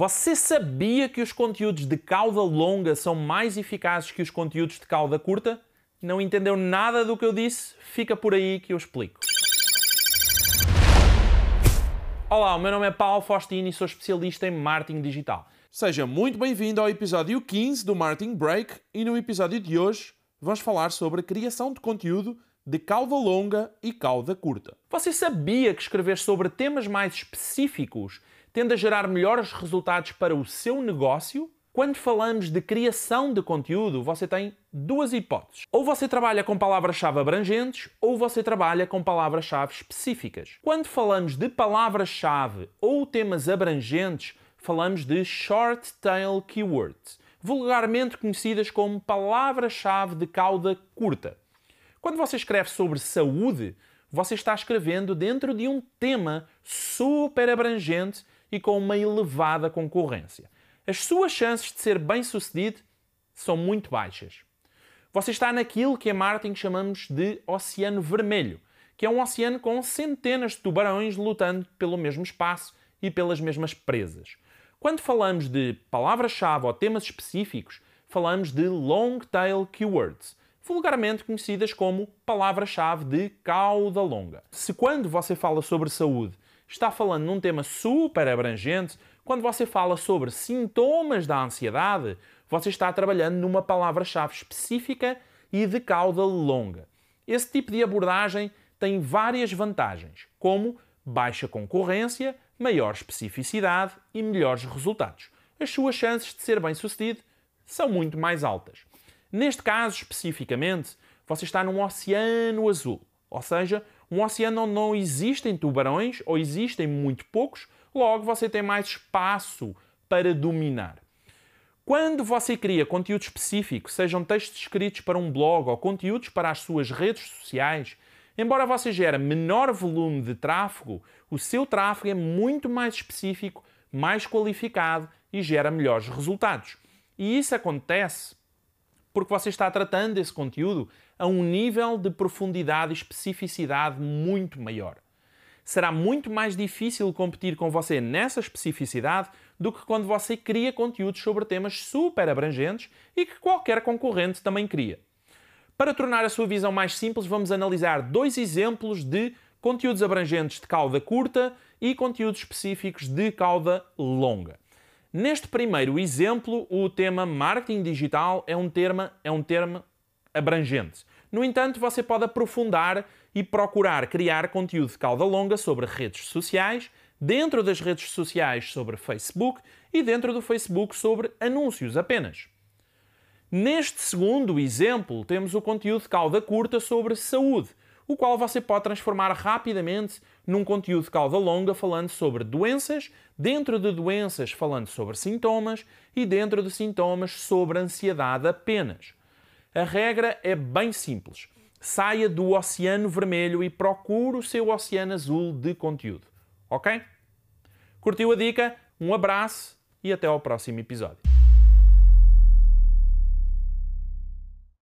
Você sabia que os conteúdos de cauda longa são mais eficazes que os conteúdos de cauda curta? Não entendeu nada do que eu disse? Fica por aí que eu explico. Olá, o meu nome é Paulo Faustino e sou especialista em marketing digital. Seja muito bem-vindo ao episódio 15 do Marketing Break e no episódio de hoje vamos falar sobre a criação de conteúdo de cauda longa e cauda curta. Você sabia que escrever sobre temas mais específicos tende a gerar melhores resultados para o seu negócio? Quando falamos de criação de conteúdo, você tem duas hipóteses. Ou você trabalha com palavras-chave abrangentes, ou você trabalha com palavras-chave específicas. Quando falamos de palavras-chave ou temas abrangentes, falamos de short tail keywords, vulgarmente conhecidas como palavras-chave de cauda curta. Quando você escreve sobre saúde, você está escrevendo dentro de um tema super abrangente e com uma elevada concorrência. As suas chances de ser bem-sucedido são muito baixas. Você está naquilo que em marketing chamamos de oceano vermelho, que é um oceano com centenas de tubarões lutando pelo mesmo espaço e pelas mesmas presas. Quando falamos de palavras-chave ou temas específicos, falamos de long tail keywords, vulgarmente conhecidas como palavras-chave de cauda longa. Se quando você fala sobre saúde está falando num tema super abrangente, quando você fala sobre sintomas da ansiedade, você está trabalhando numa palavra-chave específica e de cauda longa. Esse tipo de abordagem tem várias vantagens, como baixa concorrência, maior especificidade e melhores resultados. As suas chances de ser bem-sucedido são muito mais altas. Neste caso especificamente, você está num oceano azul, ou seja, um oceano onde não existem tubarões ou existem muito poucos, logo você tem mais espaço para dominar. Quando você cria conteúdo específico, sejam textos escritos para um blog ou conteúdos para as suas redes sociais, embora você gere menor volume de tráfego, o seu tráfego é muito mais específico, mais qualificado e gera melhores resultados. E isso acontece porque você está tratando esse conteúdo a um nível de profundidade e especificidade muito maior. Será muito mais difícil competir com você nessa especificidade do que quando você cria conteúdos sobre temas super abrangentes e que qualquer concorrente também cria. Para tornar a sua visão mais simples, vamos analisar dois exemplos de conteúdos abrangentes de cauda curta e conteúdos específicos de cauda longa. Neste primeiro exemplo, o tema marketing digital é um termo, é um termo abrangente. No entanto, você pode aprofundar e procurar criar conteúdo de cauda longa sobre redes sociais, dentro das redes sociais sobre Facebook e dentro do Facebook sobre anúncios apenas. Neste segundo exemplo, temos o conteúdo de cauda curta sobre saúde, o qual você pode transformar rapidamente num conteúdo de cauda longa falando sobre doenças, dentro de doenças falando sobre sintomas e dentro de sintomas sobre ansiedade apenas. A regra é bem simples. Saia do oceano vermelho e procure o seu oceano azul de conteúdo. Ok? Curtiu a dica? Um abraço e até ao próximo episódio.